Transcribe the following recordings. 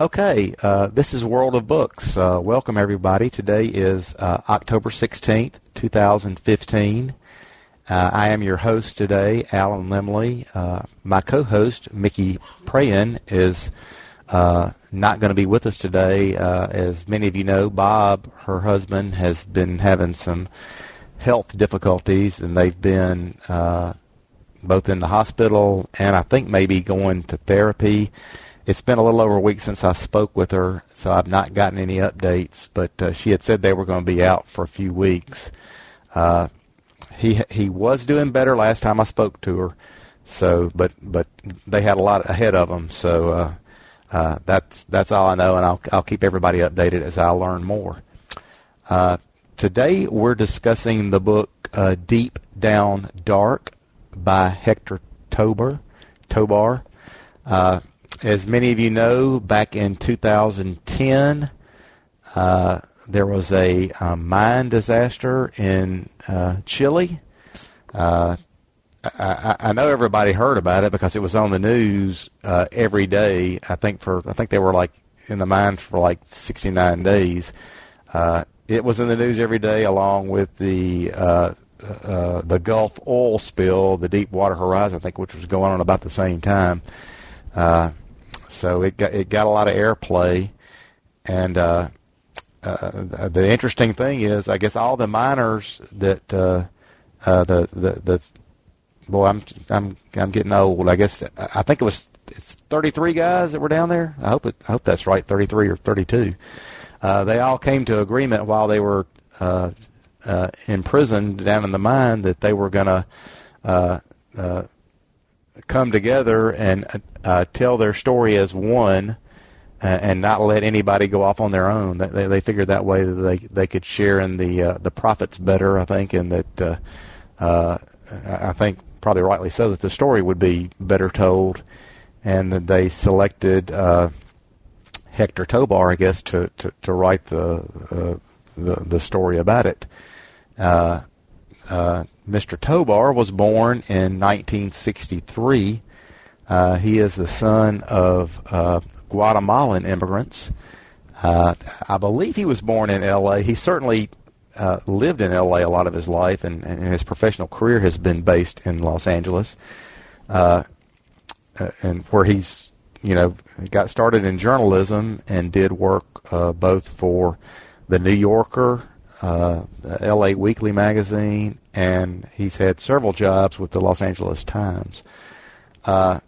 Okay, uh, this is World of Books. Uh, welcome, everybody. Today is uh, October 16th, 2015. Uh, I am your host today, Alan Limley. Uh, my co-host, Mickey Prayin, is uh, not going to be with us today. as many of you know, Bob, her husband, has been having some health difficulties, and they've been both in the hospital and I think maybe going to therapy it's been a little over a week since I spoke with her, so I've not gotten any updates. But uh, she had said they were going to be out for a few weeks. Uh, he he was doing better last time I spoke to her, so but but they had a lot ahead of them. So uh, uh, that's that's all I know, and I'll I'll keep everybody updated as I learn more. Uh, today we're discussing the book uh, Deep Down Dark by Hector Tobar. Tobar. Uh, as many of you know, back in 2010, uh, there was a um, mine disaster in uh, Chile. Uh, I, I, know everybody heard about it because it was on the news uh, every day. I think for I think they were like in the mine for like 69 days. Uh, it was in the news every day, along with the uh, the Gulf oil spill, the Deepwater Horizon, I think, which was going on about the same time. Uh, so it got it got a lot of airplay, and uh, uh, the interesting thing is, I guess all the miners that uh, uh, the, the the boy, I'm I'm I'm getting old. I guess I think it was it's 33 guys that were down there. I hope it I hope that's right, 33 or 32. Uh, they all came to agreement while they were uh, uh, imprisoned down in the mine that they were going to uh, uh, come together and uh, tell their story as one uh, and not let anybody go off on their own. They, they figured that way that they they could share in the uh, the profits better. I think, and that uh, uh, I think probably rightly so that the story would be better told, and that they selected uh, Hector Tobar, I guess, to to, to write the, uh, the the story about it. Uh, uh, Mr. Tobar was born in 1963. Uh, he is the son of uh, Guatemalan immigrants. Uh, I believe he was born in L.A. He certainly uh, lived in L.A. a lot of his life, and, and, his professional career has been based in Los Angeles, uh, and where he's, you know, got started in journalism and did work both for the New Yorker, uh, L.A. Weekly magazine, and he's had several jobs with the Los Angeles Times. Uh,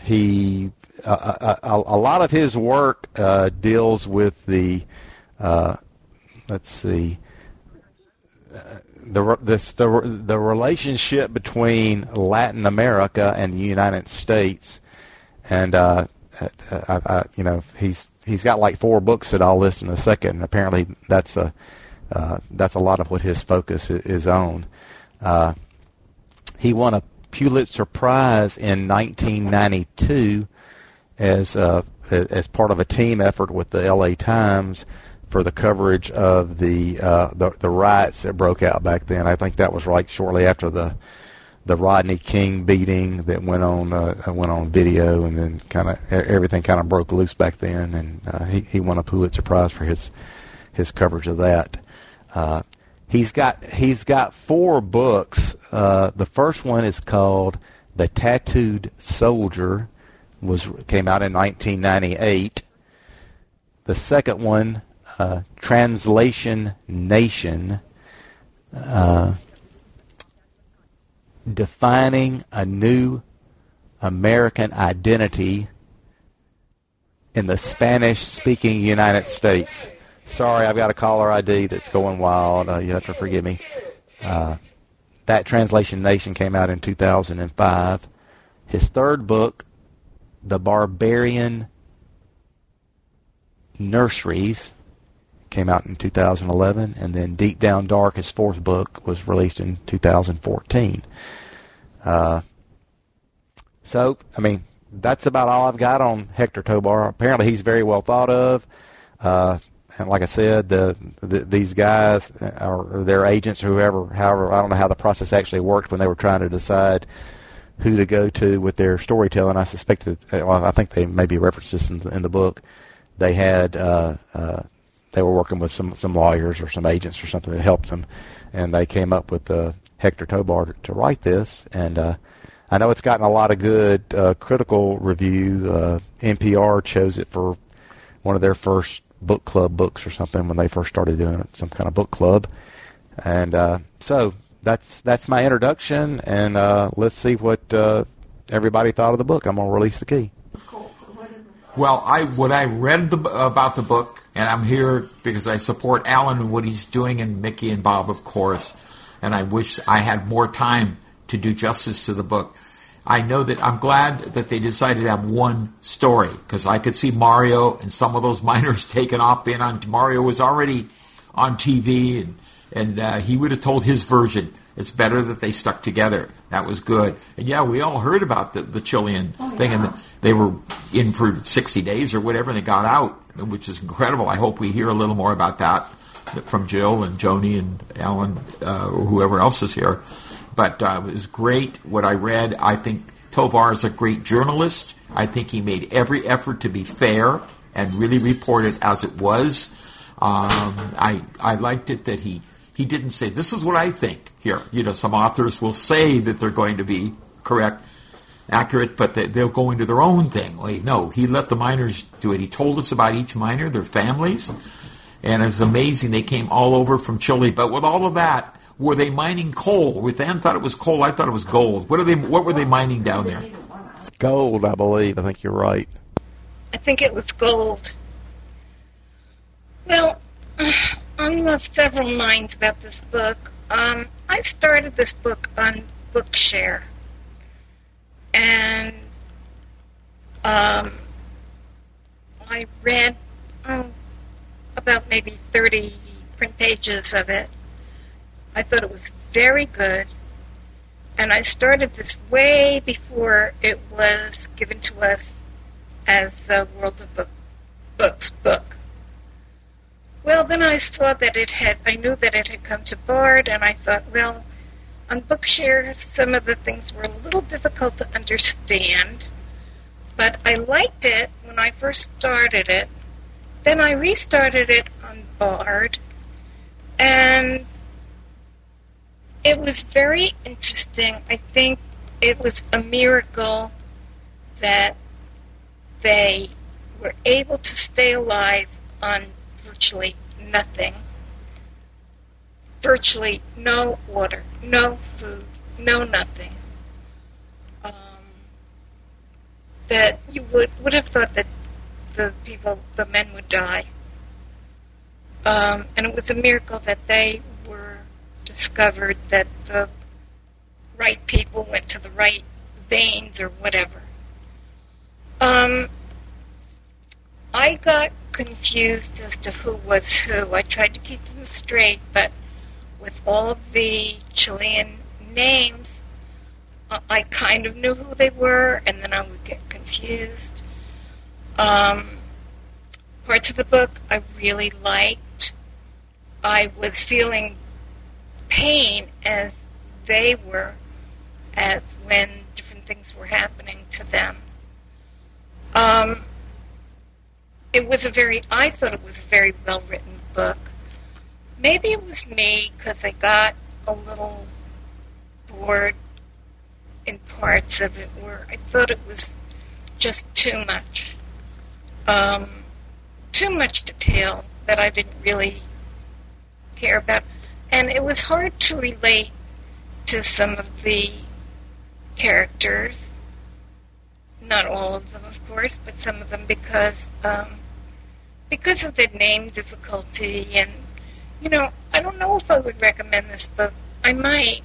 he uh, a, a, lot of his work uh, deals with the uh, let's see the this the the relationship between Latin America and the United States, and uh, I, I, you know he's he's got like four books that I'll list in a second. And apparently, that's a uh, that's a lot of what his focus is on. Uh, he won a Pulitzer Prize in 1992 as uh, as part of a team effort with the L.A. Times for the coverage of the, uh, the the riots that broke out back then. I think that was right shortly after the the Rodney King beating that went on uh, went on video, and then kind of everything kind of broke loose back then, and he he won a Pulitzer Prize for his his coverage of that. Uh, he's got he's got four books. Uh, the first one is called The Tattooed Soldier, was came out in 1998. The second one, uh, Translation Nation, uh, defining a new American identity in the Spanish-speaking United States. Sorry, I've got a caller ID that's going wild. Uh, you have to forgive me. Uh, that Translation Nation came out in 2005. His third book, The Barbarian Nurseries, came out in 2011, and then Deep Down Dark, his fourth book, was released in 2014. Uh, so, I mean, that's about all I've got on Hector Tobar. Apparently, he's very well thought of. Uh, like I said, the, the, these guys or, their agents or whoever, however, I don't know how the process actually worked when they were trying to decide who to go to with their storytelling. I suspect that, well, I think they maybe reference this in, in the book. They had uh, uh, they were working with some some lawyers or some agents or something that helped them, and they came up with uh, Hector Tobar to, to write this. And uh, I know it's gotten a lot of good uh, critical review. Uh, NPR chose it for one of their first book club books or something when they first started doing it, some kind of book club. And uh, so that's that's my introduction, and uh, let's see what uh, everybody thought of the book. I'm gonna release the key. Well, I when I read the, about the book, and I'm here because I support Alan and what he's doing, and Mickey and Bob, of course. And I wish I had more time to do justice to the book. I know that I'm glad that they decided to have one story because I could see Mario and some of those miners taken off being on. Mario was already on TV and and uh, he would have told his version. It's better that they stuck together. That was good. And yeah, we all heard about the, the Chilean oh, thing, yeah. and the, they were in for 60 days or whatever, and they got out, which is incredible. I hope we hear a little more about that from Jill and Joni and Alan uh, or whoever else is here. But uh, it was great what I read. I think Tobar is a great journalist. I think he made every effort to be fair and really report it as it was. Um, I I liked it that he he didn't say, this is what I think here. You know, some authors will say that they're going to be correct, accurate, but they, will go into their own thing. No, he let the miners do it. He told us about each miner, their families, and it was amazing. They came all over from Chile. But with all of that, were they mining coal? With Dan thought it was coal. I thought it was gold. What are they? What were they mining down there? Gold, I believe. I think you're right. I think it was gold. Well, I'm of several minds about this book. Um, I started this book on Bookshare, and um, I read oh, about maybe 30 print pages of it. I thought it was very good, and I started this way before it was given to us as the World of Books, Books book. Well, then I saw that it had, I knew that it had come to Bard, and I thought, well, on Bookshare, some of the things were a little difficult to understand, but I liked it when I first started it. Then I restarted it on Bard, and it was very interesting. I think it was a miracle that they were able to stay alive on virtually nothing. Virtually no water, no food, no nothing. Um, that you would would have thought that the people, the men, would die. Um, and it was a miracle that they discovered that the right people went to the right veins or whatever. Um, I got confused as to who was who. I tried to keep them straight, but with all the Chilean names, I kind of knew who they were, and then I would get confused. Um, parts of the book I really liked. I was feeling pain as they were, as when different things were happening to them. Um, it was a very, I thought it was a very well written book. Maybe it was me because I got a little bored in parts of it where I thought it was just too much. Um, too much detail that I didn't really care about. And it was hard to relate to some of the characters. Not all of them, of course, but some of them because um, because of the name difficulty and you know i don't know if i would recommend this book i might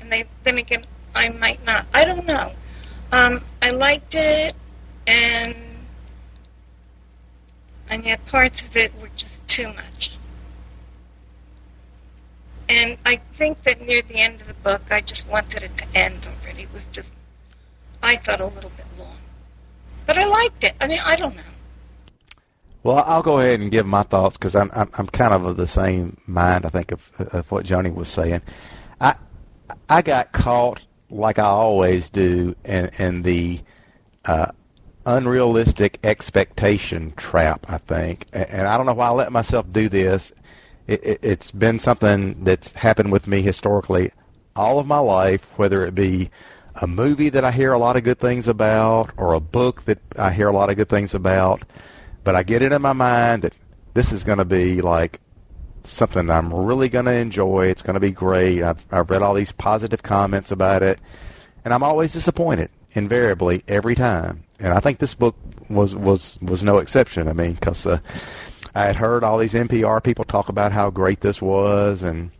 and they, then again i might not. I don't know. Um, i liked it and and yet parts of it were just too much and i think that near the end of the book i just wanted it to end already it was just i thought a little bit long but i liked it i mean i don't know well, I'll go ahead and give my thoughts because I'm, I'm I'm kind of of the same mind. I think of of what Joni was saying. I I got caught like I always do, in in the uh, unrealistic expectation trap. I think, and I don't know why I let myself do this. It, it, it's been something that's happened with me historically all of my life, whether it be a movie that I hear a lot of good things about or a book that I hear a lot of good things about, but I get it in my mind that this is going to be like something I'm really going to enjoy. It's going to be great. I've, I've read all these positive comments about it, and I'm always disappointed, invariably, every time. And I think this book was was was no exception. I mean, because uh, I had heard all these NPR people talk about how great this was, and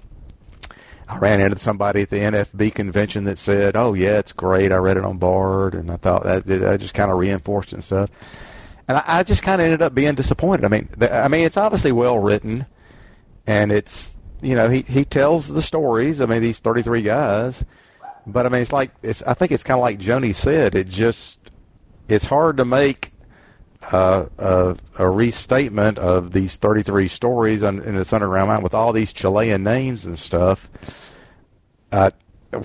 I ran into somebody at the NFB convention that said, "Oh yeah, it's great. I read it on Bard," and I thought that that just kind of reinforced and stuff. And I, I just kind of ended up being disappointed. I mean, the, I mean, it's obviously well written and it's you know he he tells the stories. I mean these 33 guys, but I mean it's like it's I think it's kind of like Joni said. It just it's hard to make uh, a, a restatement of these 33 stories in, in this underground mine with all these Chilean names and stuff. Uh,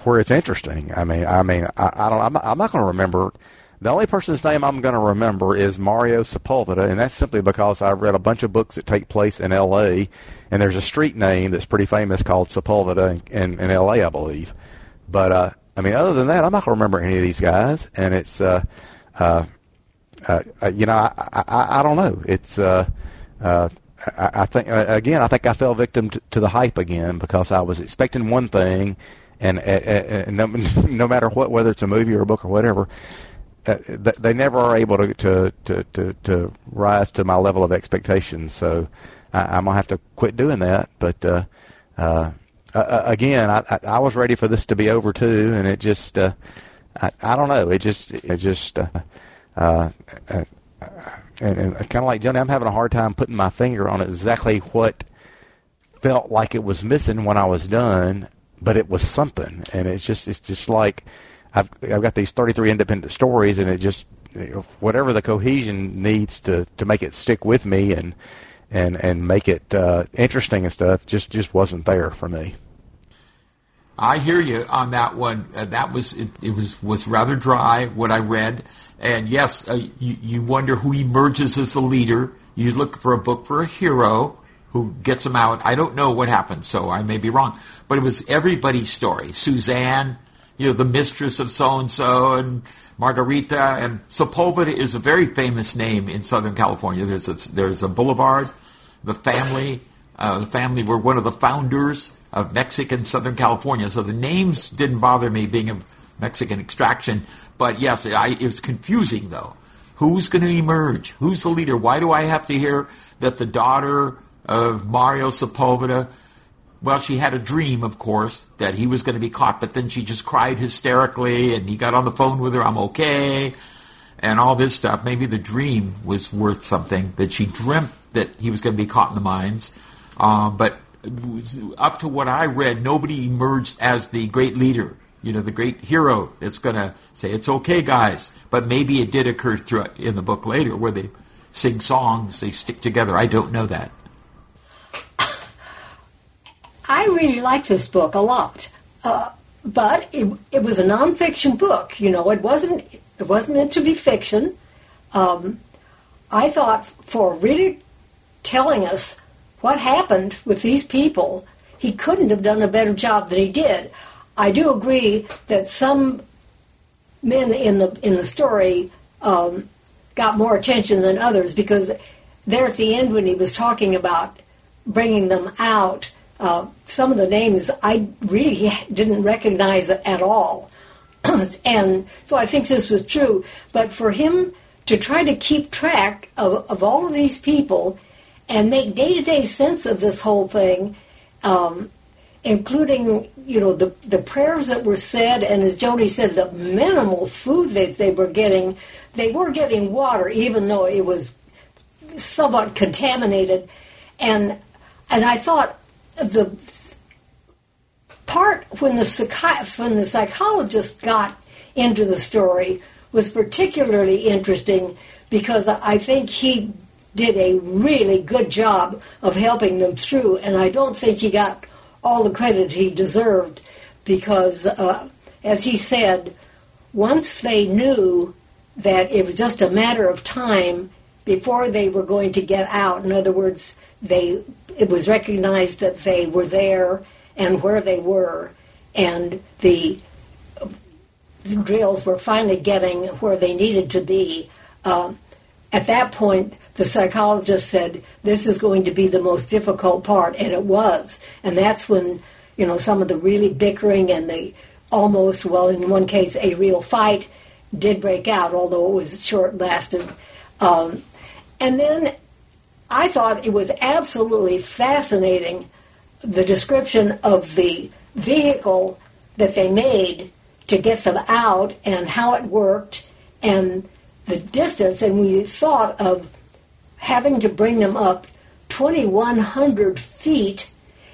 where it's interesting. I mean, I mean, I, I don't. I'm not, I'm not going to remember the only person's name I'm going to remember is Mario Sepulveda, and that's simply because I've read a bunch of books that take place in L.A., and there's a street name that's pretty famous called Sepulveda in, in, in L.A., I believe. But, uh, I mean, other than that, I'm not going to remember any of these guys, and it's, uh, uh, uh, uh you know, I, I, I don't know. It's, uh, uh, I, I think, uh, again, I think I fell victim to, to the hype again because I was expecting one thing, and, uh, uh, no, no matter what, whether it's a movie or a book or whatever, uh, they never are able to, to, to, to, to rise to my level of expectations. So I, am gonna have to quit doing that. But uh, uh, again, I, I, was ready for this to be over too, and it just I, I don't know. It just it just uh, uh, uh, and, and kind of like Johnny, I'm having a hard time putting my finger on exactly what felt like it was missing when I was done, but it was something, and it's just it's just like I've I've got these 33 independent stories, and it just whatever the cohesion needs to to make it stick with me and and and make it uh, interesting and stuff just just wasn't there for me. I hear you on that one. Uh, that was it, it, was was rather dry what I read, and yes, uh, you, you wonder who emerges as the leader. You look for a book for a hero who gets them out. I don't know what happened, so I may be wrong, but it was everybody's story. Suzanne, you know, the mistress of so and so and Margarita and Sepulveda is a very famous name in Southern California. There's a, there's a boulevard. The family, uh, the family were one of the founders of Mexican Southern California. So the names didn't bother me being of Mexican extraction. But yes, I, it was confusing though. Who's going to emerge? Who's the leader? Why do I have to hear that the daughter of Mario Sepulveda well, she had a dream, of course, that he was going to be caught, but then she just cried hysterically, and he got on the phone with her, I'm okay, and all this stuff. Maybe the dream was worth something, that she dreamt that he was going to be caught in the mines. Uh, but up to what I read, nobody emerged as the great leader, you know, the great hero that's going to say, it's okay, guys. But maybe it did occur through in the book later where they sing songs, they stick together. I don't know that. I really like this book a lot, uh, but it, it was a nonfiction book. You know, it wasn't it wasn't meant to be fiction. Um, I thought for really telling us what happened with these people, he couldn't have done a better job than he did. I do agree that some men in the in the story um, got more attention than others because there at the end when he was talking about bringing them out uh, some of the names I really didn't recognize at all. and so I think this was true. But for him to try to keep track of, of all of these people and make day to day sense of this whole thing, um, including you know the the prayers that were said, and as Joni said, the minimal food that they were getting. They were getting water, even though it was somewhat contaminated, and and I thought the part when the psychi- when the psychologist got into the story was particularly interesting because I think he did a really good job of helping them through, and I don't think he got all the credit he deserved because uh, as he said, once they knew that it was just a matter of time before they were going to get out. In other words, they it was recognized that they were there and where they were, and the, drills were finally getting where they needed to be. Uh, at that point, the psychologist said, "This is going to be the most difficult part," and it was. And that's when you know some of the really bickering and the almost, well, in one case, a real fight did break out, although it was short lasting. Um, and then I thought it was absolutely fascinating the description of the vehicle that they made to get them out and how it worked and the distance. And we thought of having to bring them up 2,100 feet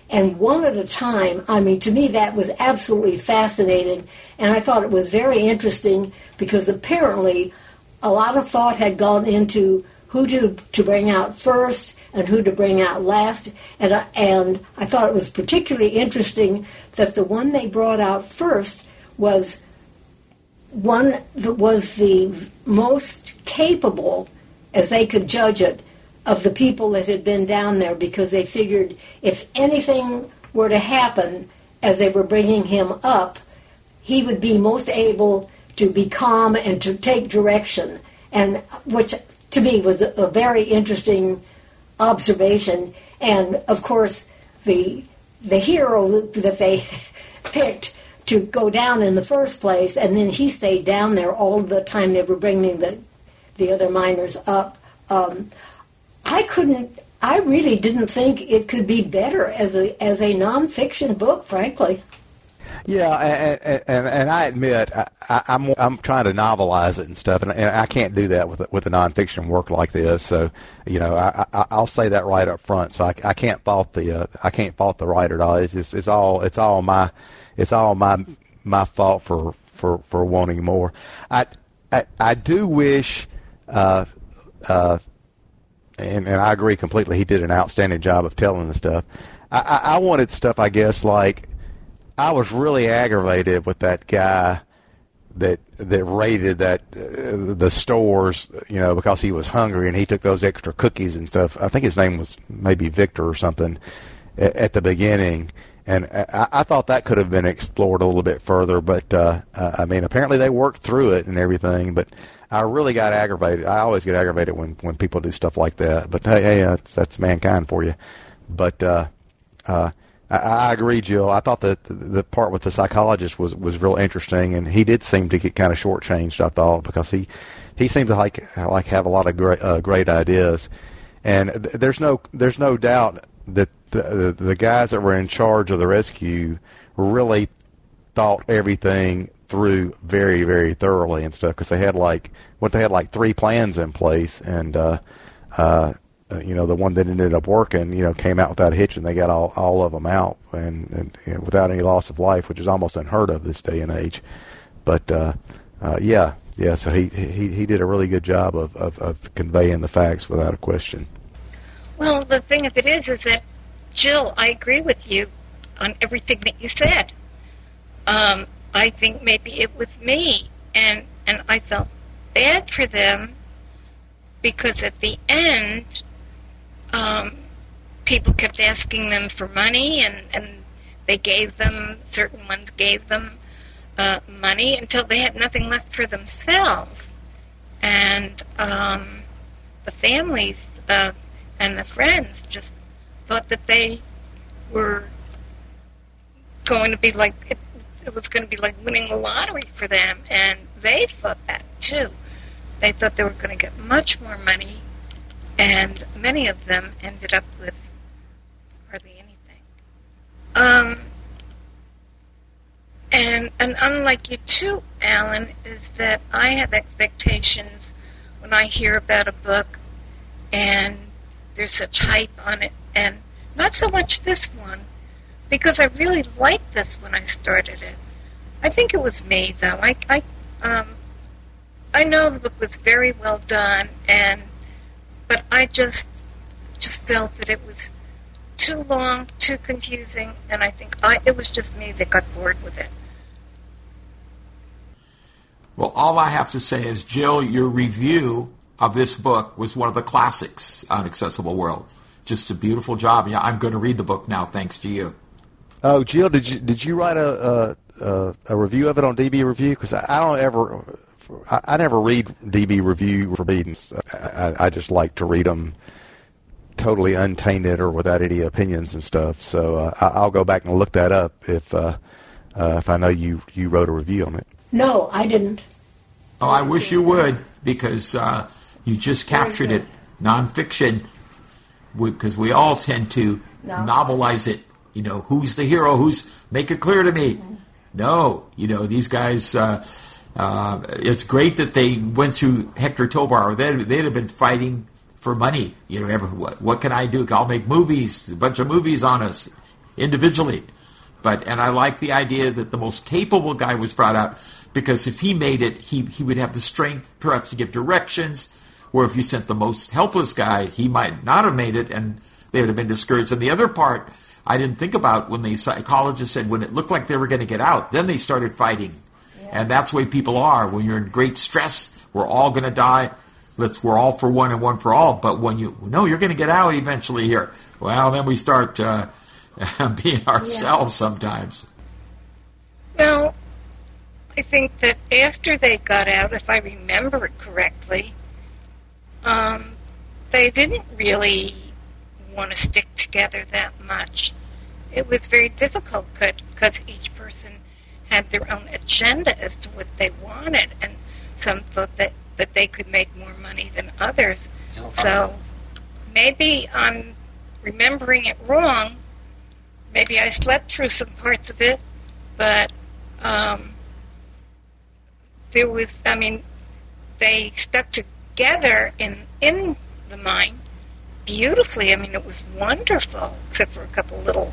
and one at a time. I mean, to me, that was absolutely fascinating. And I thought it was very interesting because apparently a lot of thought had gone into who to, to bring out first and who to bring out last. And I, and I thought it was particularly interesting that the one they brought out first was one that was the most capable, as they could judge it, of the people that had been down there because they figured if anything were to happen as they were bringing him up, he would be most able to be calm and to take direction. And which to me was a, very interesting observation. And of course, the the hero that they picked to go down in the first place, and then he stayed down there all the time they were bringing the the other miners up. Um, I couldn't. I really didn't think it could be better as a as a nonfiction book, frankly. Yeah, and and, and I admit I, am I'm, I'm trying to novelize it and stuff, and, and I can't do that with with a nonfiction work like this. So, you know, I, I I'll say that right up front. So I, I can't fault the uh, I can't fault the writer at all. It's, it's it's all it's all my it's all my my fault for for for wanting more. I I, I do wish. Uh, uh, and, and I agree completely. He did an outstanding job of telling the stuff. I, I, I wanted stuff, I guess, like I was really aggravated with that guy that that raided that uh, the stores, you know, because he was hungry and he took those extra cookies and stuff. I think his name was maybe Victor or something at, at the beginning, and I, I thought that could have been explored a little bit further. But uh, I mean, apparently they worked through it and everything. But I really got aggravated. I always get aggravated when when people do stuff like that. But hey, hey, that's that's mankind for you. But uh, uh, I, I agree, Jill. I thought that the, the part with the psychologist was was real interesting, and he did seem to get kind of shortchanged. I thought because he he seemed to like like have a lot of great uh, great ideas, and th- there's no there's no doubt that the, the guys that were in charge of the rescue really thought everything through very very thoroughly and stuff because they had like what they had like three plans in place and uh uh you know, the one that ended up working, you know, came out without a hitch, and they got all all of them out and, and you know, without any loss of life, which is almost unheard of this day and age. But uh, uh, yeah, yeah. So he he he did a really good job of, of of conveying the facts without a question. Well, the thing of it is, is that Jill, I agree with you on everything that you said. Um, I think maybe it was me, and and I felt bad for them because at the end um, people kept asking them for money, and, and they gave them, certain ones gave them uh, money until they had nothing left for themselves. And um, the families uh, and the friends just thought that they were going to be like, it, was going to be like winning the lottery for them, and they thought that too. They thought they were going to get much more money and many of them ended up with hardly anything. Um, and and unlike you too, Alan, is that I have expectations when I hear about a book, and there's such hype on it, and not so much this one, because I really liked this when I started it. I think it was me though. I I um, I know the book was very well done and but I just just felt that it was too long, too confusing, and I think I, it was just me that got bored with it. Well, all I have to say is, Jill, your review of this book was one of the classics on Accessible World. Just a beautiful job. Yeah, I'm going to read the book now, thanks to you. Oh, Jill, did you did you write a a, a review of it on DB Review? Because I, I don't ever, I, I never read DB Review readings. I, I just like to read them totally untainted or without any opinions and stuff. So uh, I'll go back and look that up if uh, uh, if I know you you wrote a review on it. No, I didn't. Oh, I wish you would because uh, you just captured it. Nonfiction, because we, we, all tend to no. novelize it. You know, who's the hero? Who's make it clear to me? No, you know these guys. Uh, uh, it's great that they went through Hector Tobar. They'd, they'd have been fighting for money. You know, ever, what, what can I do? I'll make movies, a bunch of movies on us individually. But and I like the idea that the most capable guy was brought out because if he made it, he he would have the strength perhaps to give directions. Or if you sent the most helpless guy, he might not have made it, and they would have been discouraged. And the other part I didn't think about when the psychologist said when it looked like they were going to get out, then they started fighting. Yeah. And that's the way people are. When you're in great stress, we're all going to die. Let's we're all for one and one for all. But when you no, you're going to get out eventually here. Well, then we start uh, being ourselves yeah. sometimes. Well, I think that after they got out, if I remember it correctly, um, they didn't really want to stick together that much. It was very difficult because each person had their own agenda as to what they wanted, and some thought that, that they could make more money than others. So maybe I'm remembering it wrong. Maybe I slept through some parts of it, but um, there was, I mean, they stuck together in in the mine beautifully. I mean, it was wonderful, except for a couple little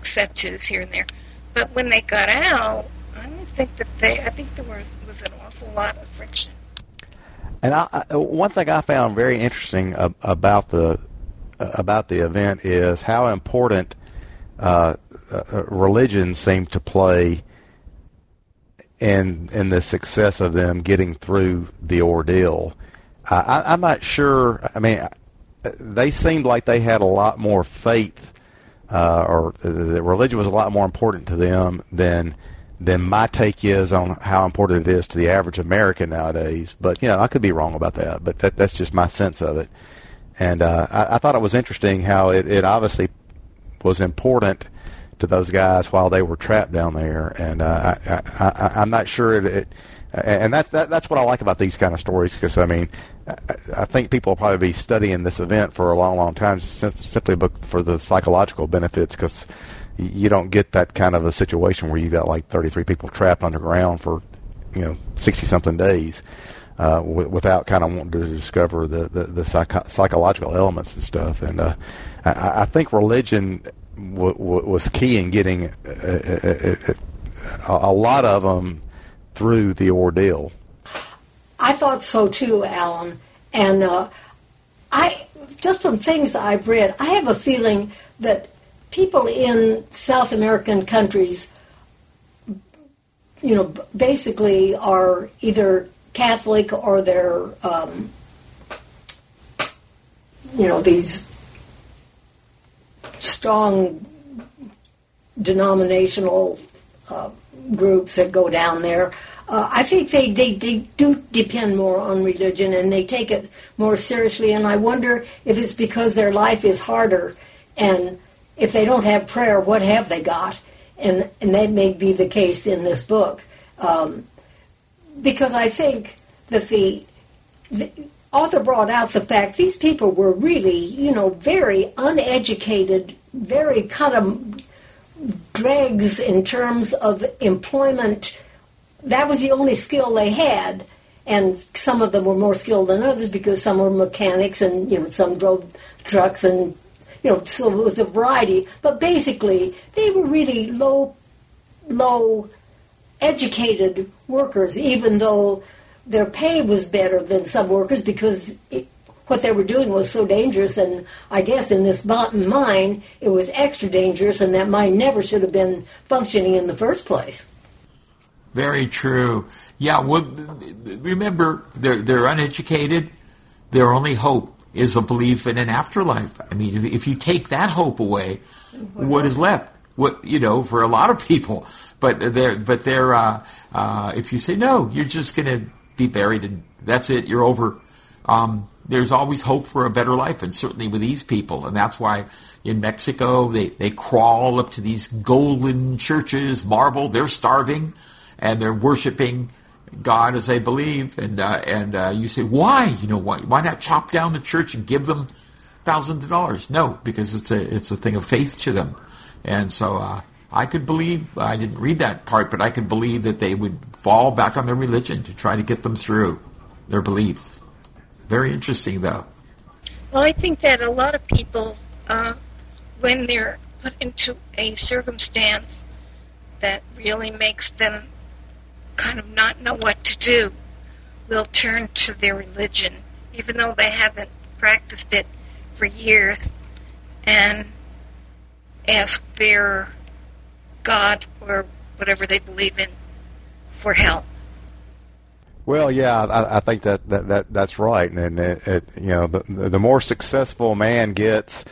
exceptions here and there. But when they got out, I don't think that they. I think there was was an awful lot of friction. And I, I, one thing I found very interesting about the about the event is how important uh, uh, religion seemed to play in in the success of them getting through the ordeal. I, I'm not sure. I mean, they seemed like they had a lot more faith, uh, or the religion was a lot more important to them than than my take is on how important it is to the average American nowadays. But you know, I could be wrong about that. But that, that's just my sense of it. And uh, I, I thought it was interesting how it, it obviously was important to those guys while they were trapped down there. And uh, I, I, I, am not sure it, it and that, that that's what I like about these kind of stories because I mean I think people will probably be studying this event for a long, long time simply for the psychological benefits because you don't get that kind of a situation where you've got like 33 people trapped underground for, you know, 60 something days uh, w- without kind of wanting to discover the, the, the psych- psychological elements and stuff. And uh, I, I think religion w- w- was key in getting a, a, a, a lot of them through the ordeal. I thought so too, Alan. And uh, I, just from things I've read, I have a feeling that people in South American countries, you know, basically are either Catholic or they're, um, you know, these strong denominational uh, groups that go down there uh, I think they, they, they do depend more on religion and they take it more seriously. And I wonder if it's because their life is harder and if they don't have prayer, what have they got? And, and that may be the case in this book. Um, because I think that the, the author brought out the fact these people were really, you know, very uneducated, very kind of dregs in terms of employment that was the only skill they had. And some of them were more skilled than others because some were mechanics and you know some drove trucks and you know so it was a variety. But basically, they were really low, low educated workers, even though their pay was better than some workers because it, what they were doing was so dangerous. And I guess in this bottom mine, it was extra dangerous, and that mine never should have been functioning in the first place. Very true. Yeah. Well, remember, they're they're uneducated. Their only hope is a belief in an afterlife. I mean, if, if you take that hope away, what is left? What you know, for a lot of people. But they're but they're uh, uh, if you say no, you're just going to be buried and that's it. You're over. Um, there's always hope for a better life, and certainly with these people, and that's why in Mexico they they crawl up to these golden churches, marble. They're starving, and they're worshiping God as they believe, and uh, and uh, you say why? You know why? Why not chop down the church and give them thousands of dollars? No, because it's a it's a thing of faith to them, and so uh, I could believe I didn't read that part, but I could believe that they would fall back on their religion to try to get them through their belief. Very interesting, though. Well, I think that a lot of people, uh, when they're put into a circumstance that really makes them kind of not know what to do will turn to their religion, even though they haven't practiced it for years, and ask their God or whatever they believe in for help. Well, yeah, I, I think that, that, that that's right, and it, it, you know, the the more successful man gets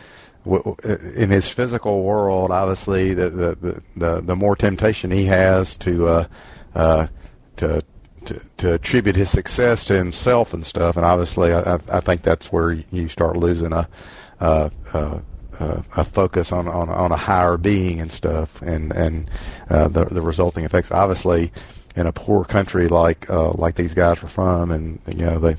in his physical world, obviously, the the the, the more temptation he has to uh, uh, to, to to attribute his success to himself and stuff. And obviously, I, I think that's where you start losing a uh, uh, a focus on, on on a higher being and stuff, and and uh, the the resulting effects. Obviously, in a poor country like uh, like these guys were from, and you know they,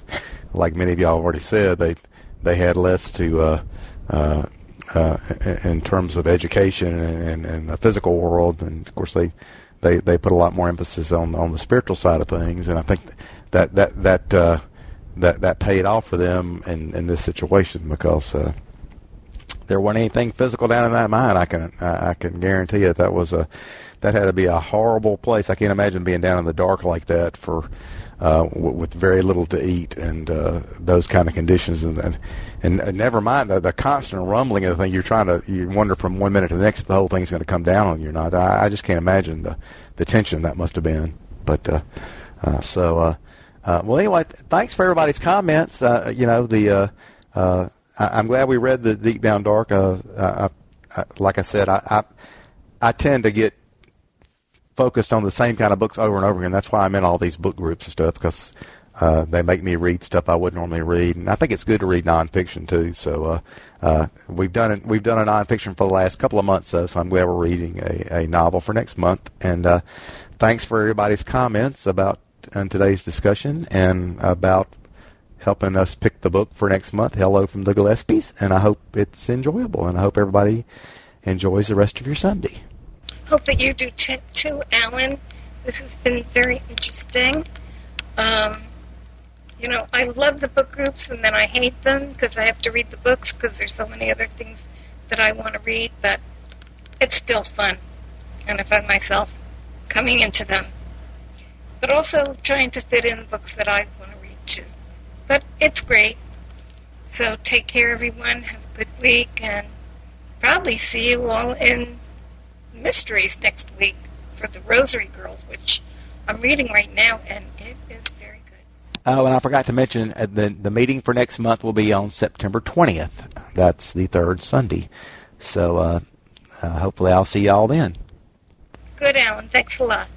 like many of y'all already said, they they had less to. Uh, uh, uh, in terms of education and, and the physical world, and of course they they they put a lot more emphasis on on the spiritual side of things, and I think that that that uh, that that paid off for them in in this situation because uh, there wasn't anything physical down in that mine. I can I, I can guarantee you that, was a that had to be a horrible place. I can't imagine being down in the dark like that for uh, w- with very little to eat and uh, those kind of conditions, and and, and, never mind the, the constant rumbling of the thing. You're trying to you wonder from one minute to the next if the whole thing's going to come down on you or not. I, I just can't imagine the the tension that must have been. But uh, uh, so uh, uh, well, anyway, thanks for everybody's comments. Uh, you know the. Uh, uh, I, am glad we read the Deep Down Dark. Uh, I, I, like I said, I, I I tend to get focused on the same kind of books over and over again. That's why I'm in all these book groups and stuff because uh, they make me read stuff I wouldn't normally read, and I think it's good to read nonfiction too. So uh, uh, we've done it. We've done a nonfiction for the last couple of months, though, so I'm glad we're reading a, a novel for next month. And uh, thanks for everybody's comments about in today's discussion and about helping us pick the book for next month. Hello from the Gillespies, and I hope it's enjoyable, and I hope everybody enjoys the rest of your Sunday. Hope that you do too, Alan. This has been very interesting. Um, you know, I love the book groups, and then I hate them because I have to read the books because there's so many other things that I want to read. But it's still fun, and I find myself coming into them, but also trying to fit in books that I want to read too. But it's great. So take care, everyone. Have a good week, and probably see you all in mysteries next week for the Rosary Girls, which I'm reading right now, and it is very good. Oh, and I forgot to mention uh, the the meeting for next month will be on September 20th. That's the third Sunday. So uh, uh, hopefully I'll see y'all then. Good, Alan. Thanks a lot.